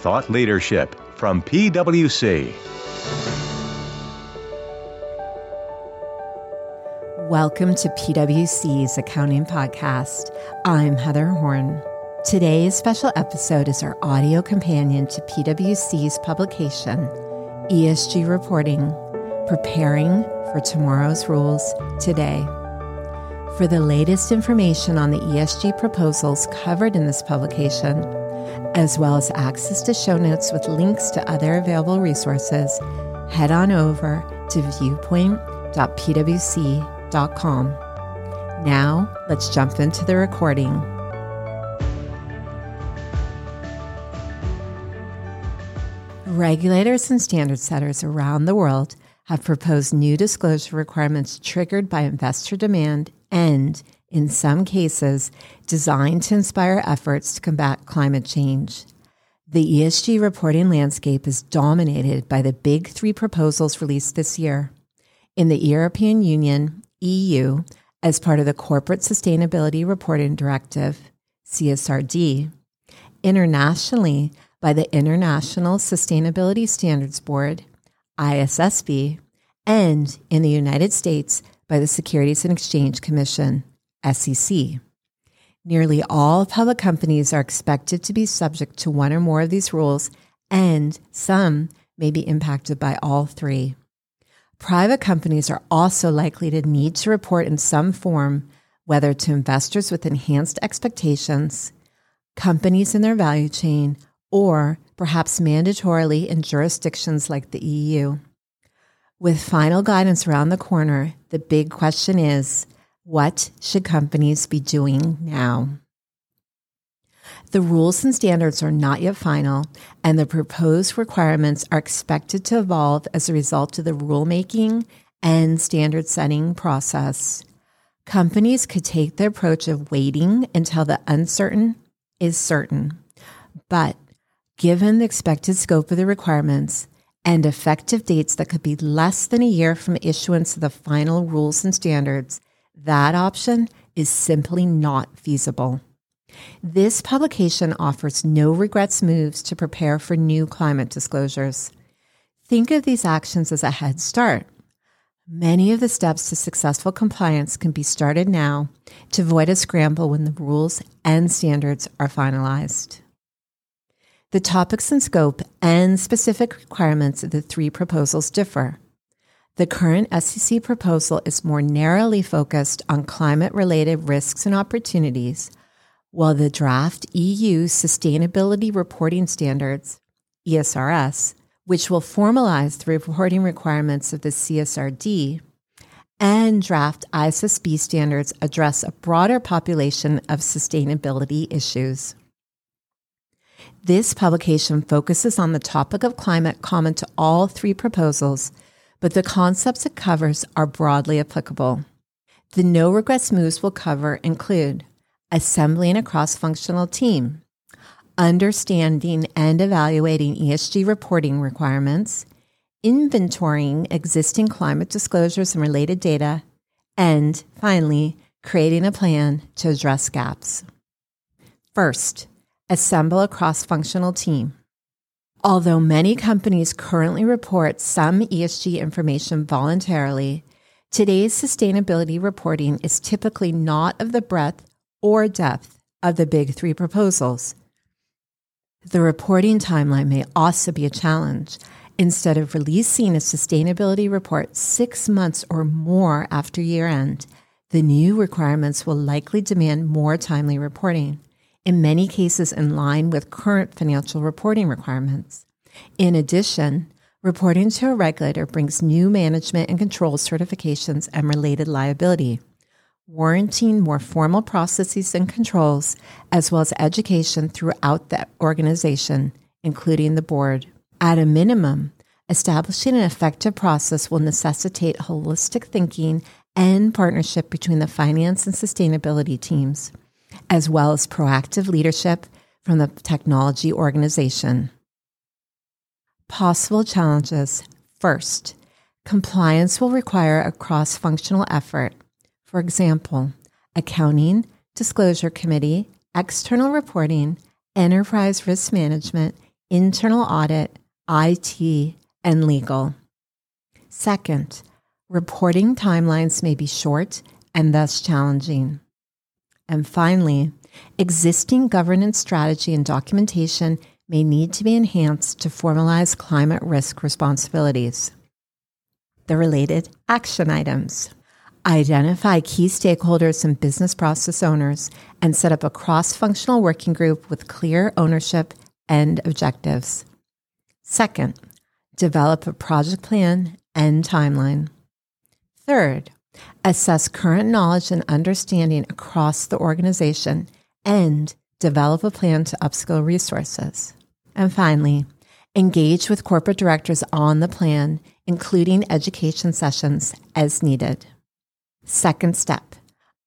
thought leadership from PwC. Welcome to PwC's Accounting Podcast. I'm Heather Horn. Today's special episode is our audio companion to PwC's publication, ESG Reporting Preparing for Tomorrow's Rules Today. For the latest information on the ESG proposals covered in this publication, as well as access to show notes with links to other available resources, head on over to viewpoint.pwc.com now, let's jump into the recording. Regulators and standard setters around the world have proposed new disclosure requirements triggered by investor demand and, in some cases, designed to inspire efforts to combat climate change. The ESG reporting landscape is dominated by the big three proposals released this year. In the European Union, EU as part of the Corporate Sustainability Reporting Directive, CSRD, internationally by the International Sustainability Standards Board, ISSB, and in the United States by the Securities and Exchange Commission, SEC. Nearly all public companies are expected to be subject to one or more of these rules, and some may be impacted by all three. Private companies are also likely to need to report in some form, whether to investors with enhanced expectations, companies in their value chain, or perhaps mandatorily in jurisdictions like the EU. With final guidance around the corner, the big question is what should companies be doing now? The rules and standards are not yet final, and the proposed requirements are expected to evolve as a result of the rulemaking and standard setting process. Companies could take the approach of waiting until the uncertain is certain. But given the expected scope of the requirements and effective dates that could be less than a year from issuance of the final rules and standards, that option is simply not feasible. This publication offers no regrets moves to prepare for new climate disclosures. Think of these actions as a head start. Many of the steps to successful compliance can be started now to avoid a scramble when the rules and standards are finalized. The topics and scope and specific requirements of the three proposals differ. The current SEC proposal is more narrowly focused on climate related risks and opportunities, while the draft EU Sustainability Reporting Standards, ESRS, which will formalize the reporting requirements of the CSRD, and draft ISSB standards address a broader population of sustainability issues. This publication focuses on the topic of climate common to all three proposals, but the concepts it covers are broadly applicable. The no regrets moves will cover include assembling a cross functional team, understanding and evaluating ESG reporting requirements, inventorying existing climate disclosures and related data, and finally, creating a plan to address gaps. First, assemble a cross functional team. Although many companies currently report some ESG information voluntarily, today's sustainability reporting is typically not of the breadth or depth of the big three proposals. The reporting timeline may also be a challenge. Instead of releasing a sustainability report six months or more after year end, the new requirements will likely demand more timely reporting, in many cases in line with current financial reporting requirements. In addition, reporting to a regulator brings new management and control certifications and related liability warranting more formal processes and controls, as well as education throughout the organization, including the board. At a minimum, establishing an effective process will necessitate holistic thinking and partnership between the finance and sustainability teams, as well as proactive leadership from the technology organization. Possible challenges. First, compliance will require a cross functional effort for example, accounting, disclosure committee, external reporting, enterprise risk management, internal audit, IT, and legal. Second, reporting timelines may be short and thus challenging. And finally, existing governance strategy and documentation may need to be enhanced to formalize climate risk responsibilities. The related action items. Identify key stakeholders and business process owners and set up a cross functional working group with clear ownership and objectives. Second, develop a project plan and timeline. Third, assess current knowledge and understanding across the organization and develop a plan to upskill resources. And finally, engage with corporate directors on the plan, including education sessions as needed. Second step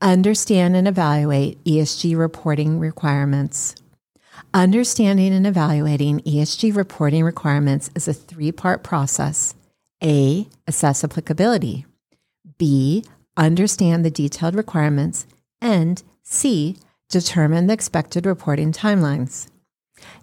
understand and evaluate ESG reporting requirements. Understanding and evaluating ESG reporting requirements is a three part process. A. Assess applicability. B. Understand the detailed requirements. And C. Determine the expected reporting timelines.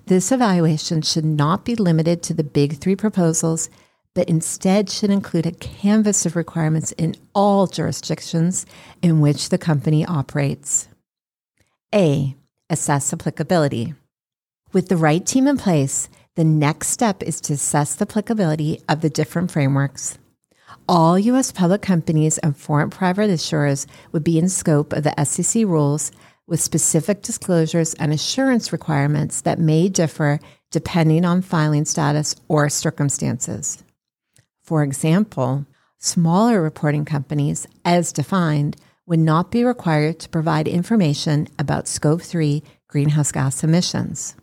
This evaluation should not be limited to the big three proposals, but instead should include a canvas of requirements in all jurisdictions in which the company operates. A. Assess applicability. With the right team in place, the next step is to assess the applicability of the different frameworks. All U.S. public companies and foreign private issuers would be in scope of the SEC rules with specific disclosures and assurance requirements that may differ depending on filing status or circumstances. For example, smaller reporting companies, as defined, would not be required to provide information about Scope 3 greenhouse gas emissions.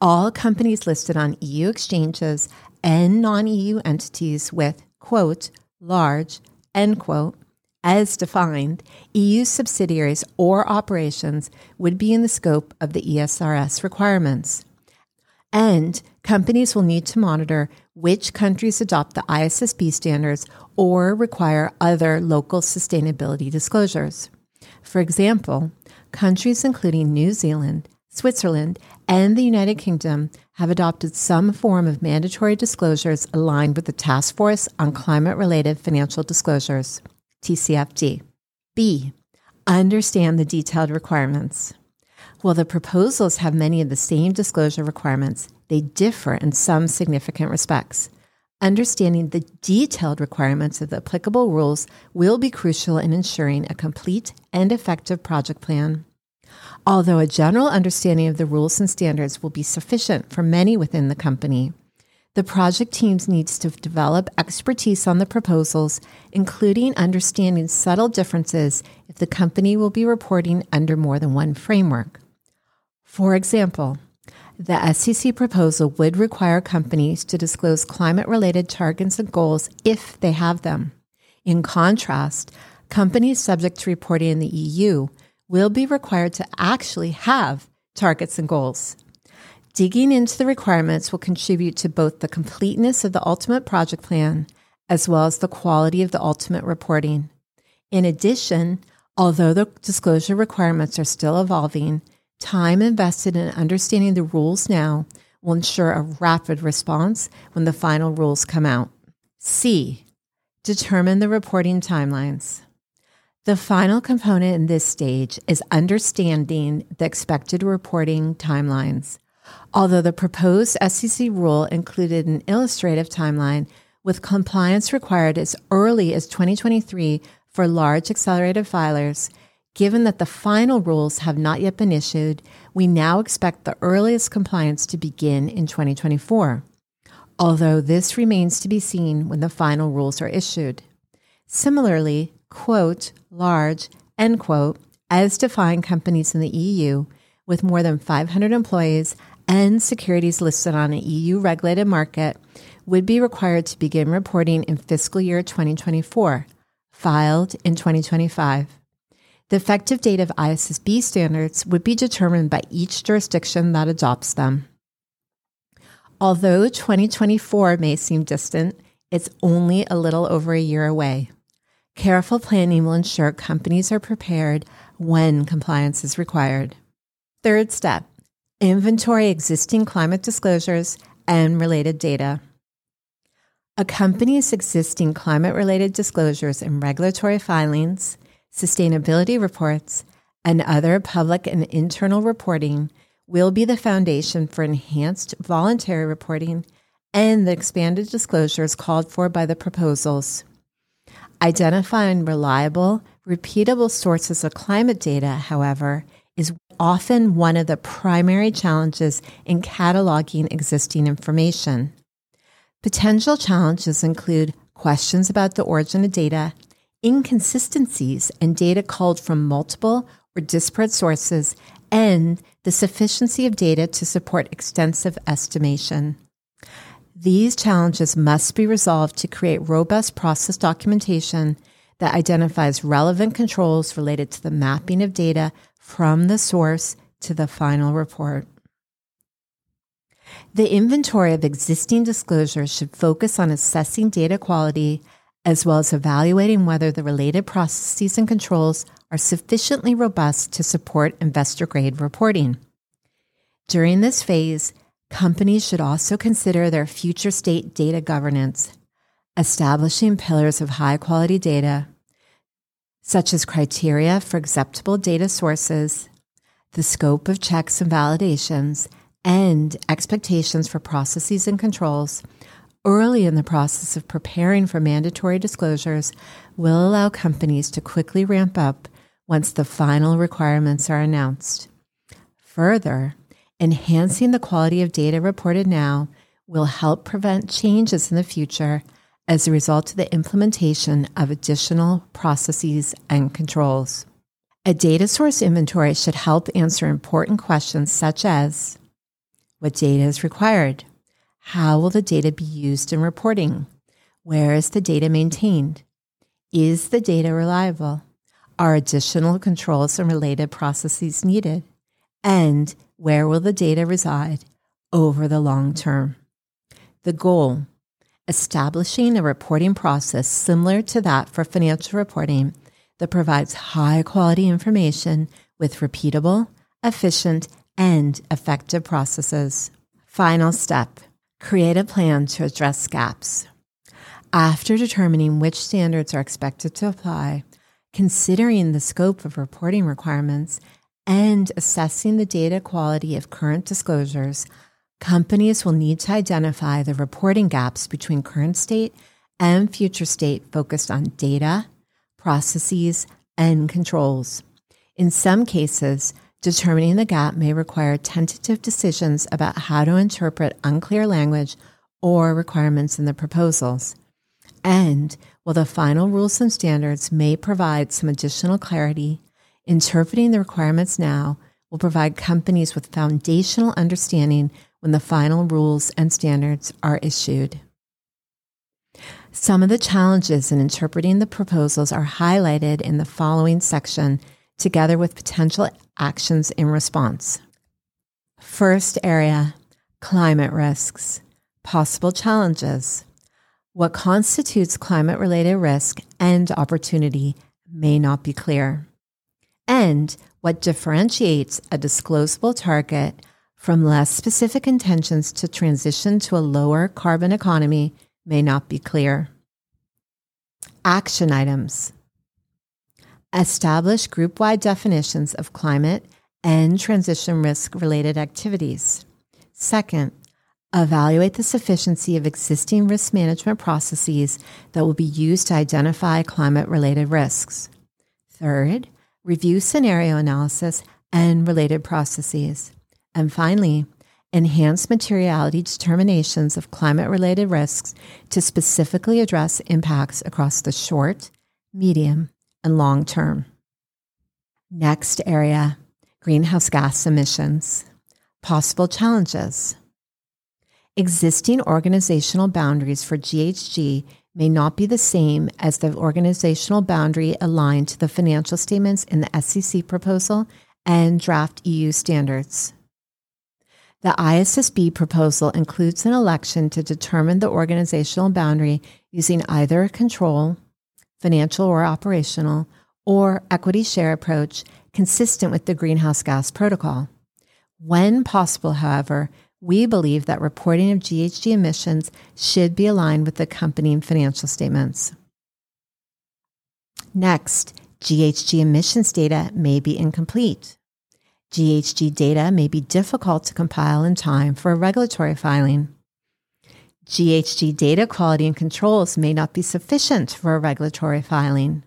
All companies listed on EU exchanges and non EU entities with, quote, large, end quote, as defined, EU subsidiaries or operations would be in the scope of the ESRS requirements. And companies will need to monitor which countries adopt the ISSB standards or require other local sustainability disclosures. For example, countries including New Zealand, Switzerland, and the United Kingdom have adopted some form of mandatory disclosures aligned with the Task Force on Climate Related Financial Disclosures. TCFD. B. Understand the detailed requirements. While the proposals have many of the same disclosure requirements, they differ in some significant respects. Understanding the detailed requirements of the applicable rules will be crucial in ensuring a complete and effective project plan. Although a general understanding of the rules and standards will be sufficient for many within the company, the project teams needs to develop expertise on the proposals, including understanding subtle differences if the company will be reporting under more than one framework. For example, the SEC proposal would require companies to disclose climate related targets and goals if they have them. In contrast, companies subject to reporting in the EU will be required to actually have targets and goals. Digging into the requirements will contribute to both the completeness of the ultimate project plan as well as the quality of the ultimate reporting. In addition, although the disclosure requirements are still evolving, time invested in understanding the rules now will ensure a rapid response when the final rules come out. C. Determine the reporting timelines. The final component in this stage is understanding the expected reporting timelines. Although the proposed SEC rule included an illustrative timeline with compliance required as early as 2023 for large accelerated filers, given that the final rules have not yet been issued, we now expect the earliest compliance to begin in 2024. Although this remains to be seen when the final rules are issued. Similarly, quote, large, end quote, as defined companies in the EU with more than 500 employees and securities listed on an EU regulated market would be required to begin reporting in fiscal year 2024, filed in 2025. The effective date of ISSB standards would be determined by each jurisdiction that adopts them. Although 2024 may seem distant, it's only a little over a year away. Careful planning will ensure companies are prepared when compliance is required. Third step inventory existing climate disclosures and related data. A company's existing climate related disclosures and regulatory filings, sustainability reports, and other public and internal reporting will be the foundation for enhanced voluntary reporting and the expanded disclosures called for by the proposals. Identifying reliable, repeatable sources of climate data, however, is often one of the primary challenges in cataloging existing information. Potential challenges include questions about the origin of data, inconsistencies in data culled from multiple or disparate sources, and the sufficiency of data to support extensive estimation. These challenges must be resolved to create robust process documentation that identifies relevant controls related to the mapping of data from the source to the final report. The inventory of existing disclosures should focus on assessing data quality as well as evaluating whether the related processes and controls are sufficiently robust to support investor grade reporting. During this phase, companies should also consider their future state data governance, establishing pillars of high quality data, such as criteria for acceptable data sources, the scope of checks and validations, and expectations for processes and controls early in the process of preparing for mandatory disclosures will allow companies to quickly ramp up once the final requirements are announced. Further, enhancing the quality of data reported now will help prevent changes in the future as a result of the implementation of additional processes and controls. A data source inventory should help answer important questions such as what data is required? How will the data be used in reporting? Where is the data maintained? Is the data reliable? Are additional controls and related processes needed? And where will the data reside over the long term? The goal establishing a reporting process similar to that for financial reporting that provides high quality information with repeatable, efficient, and effective processes. Final step create a plan to address gaps. After determining which standards are expected to apply, considering the scope of reporting requirements, and assessing the data quality of current disclosures, companies will need to identify the reporting gaps between current state and future state focused on data, processes, and controls. In some cases, Determining the gap may require tentative decisions about how to interpret unclear language or requirements in the proposals. And while the final rules and standards may provide some additional clarity, interpreting the requirements now will provide companies with foundational understanding when the final rules and standards are issued. Some of the challenges in interpreting the proposals are highlighted in the following section together with potential actions in response. First area climate risks, possible challenges. What constitutes climate related risk and opportunity may not be clear. And what differentiates a disclosable target from less specific intentions to transition to a lower carbon economy may not be clear. Action items. Establish group wide definitions of climate and transition risk related activities. Second, evaluate the sufficiency of existing risk management processes that will be used to identify climate related risks. Third, review scenario analysis and related processes. And finally, enhance materiality determinations of climate related risks to specifically address impacts across the short, medium, and long term. Next area greenhouse gas emissions. Possible challenges. Existing organizational boundaries for GHG may not be the same as the organizational boundary aligned to the financial statements in the SEC proposal and draft EU standards. The ISSB proposal includes an election to determine the organizational boundary using either a control financial or operational, or equity share approach consistent with the greenhouse gas protocol. When possible, however, we believe that reporting of GHG emissions should be aligned with the accompanying financial statements. Next, GHG emissions data may be incomplete. GHG data may be difficult to compile in time for a regulatory filing. GHG data quality and controls may not be sufficient for a regulatory filing.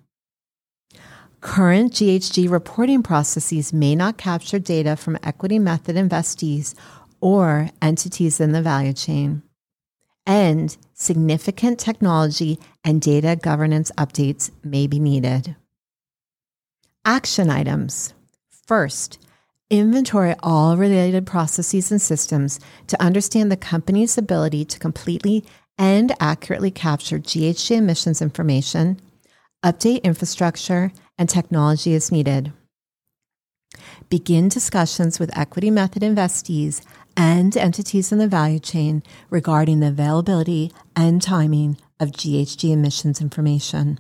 Current GHG reporting processes may not capture data from equity method investees or entities in the value chain. And significant technology and data governance updates may be needed. Action items. First, inventory all related processes and systems to understand the company's ability to completely and accurately capture GHG emissions information, update infrastructure, and technology as needed. Begin discussions with equity method investees and entities in the value chain regarding the availability and timing of GHG emissions information.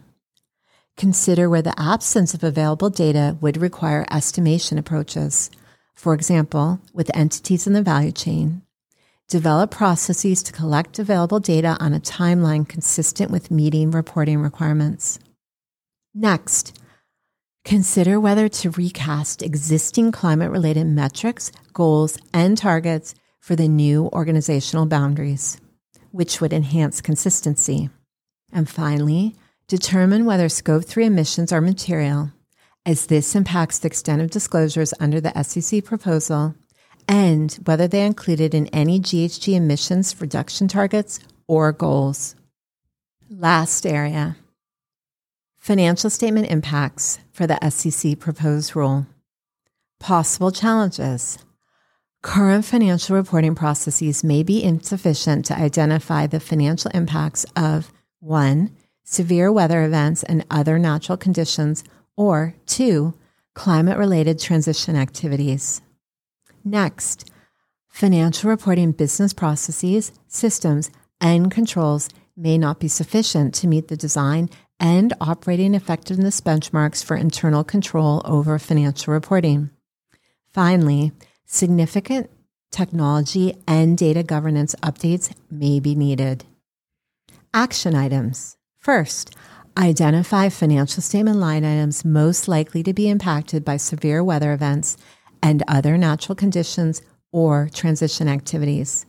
Consider where the absence of available data would require estimation approaches. For example, with entities in the value chain. Develop processes to collect available data on a timeline consistent with meeting reporting requirements. Next, consider whether to recast existing climate related metrics, goals, and targets for the new organizational boundaries, which would enhance consistency. And finally, Determine whether Scope 3 emissions are material, as this impacts the extent of disclosures under the SEC proposal, and whether they are included in any GHG emissions reduction targets or goals. Last area financial statement impacts for the SEC proposed rule. Possible challenges. Current financial reporting processes may be insufficient to identify the financial impacts of 1 severe weather events, and other natural conditions, or two, climate related transition activities. Next, financial reporting business processes, systems, and controls may not be sufficient to meet the design and operating effectiveness benchmarks for internal control over financial reporting. Finally, significant technology and data governance updates may be needed. Action items. First, identify financial statement line items most likely to be impacted by severe weather events and other natural conditions or transition activities.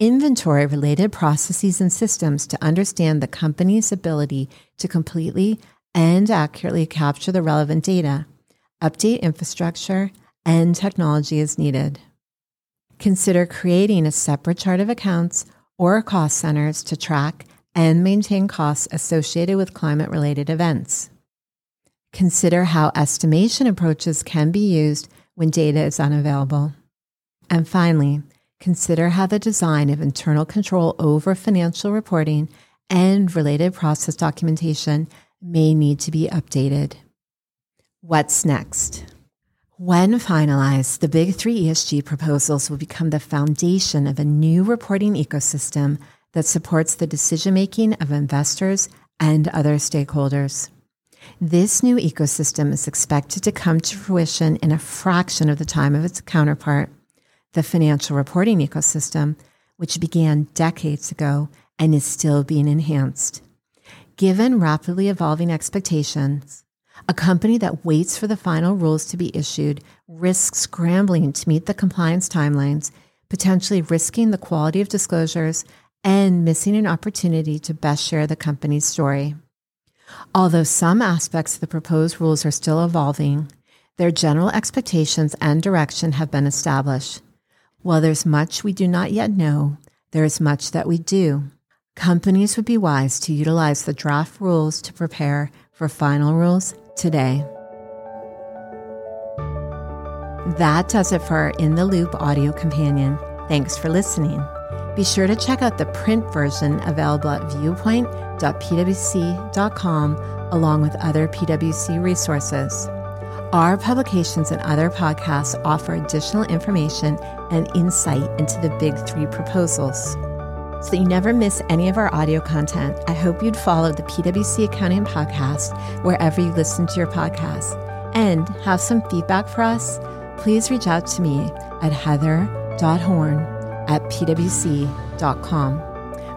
Inventory related processes and systems to understand the company's ability to completely and accurately capture the relevant data, update infrastructure, and technology as needed. Consider creating a separate chart of accounts or cost centers to track and maintain costs associated with climate related events. Consider how estimation approaches can be used when data is unavailable. And finally, consider how the design of internal control over financial reporting and related process documentation may need to be updated. What's next? When finalized, the Big Three ESG proposals will become the foundation of a new reporting ecosystem that supports the decision making of investors and other stakeholders. This new ecosystem is expected to come to fruition in a fraction of the time of its counterpart, the financial reporting ecosystem, which began decades ago and is still being enhanced. Given rapidly evolving expectations, a company that waits for the final rules to be issued risks scrambling to meet the compliance timelines, potentially risking the quality of disclosures and missing an opportunity to best share the company's story. Although some aspects of the proposed rules are still evolving, their general expectations and direction have been established. While there's much we do not yet know, there is much that we do. Companies would be wise to utilize the draft rules to prepare for final rules today. That does it for our In the Loop audio companion. Thanks for listening. Be sure to check out the print version available at viewpoint.pwc.com along with other PwC resources. Our publications and other podcasts offer additional information and insight into the big three proposals. So that you never miss any of our audio content, I hope you'd follow the PwC Accounting Podcast wherever you listen to your podcasts and have some feedback for us please reach out to me at heather.horn at pwc.com.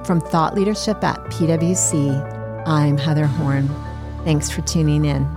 From Thought Leadership at PwC, I'm Heather Horn. Thanks for tuning in.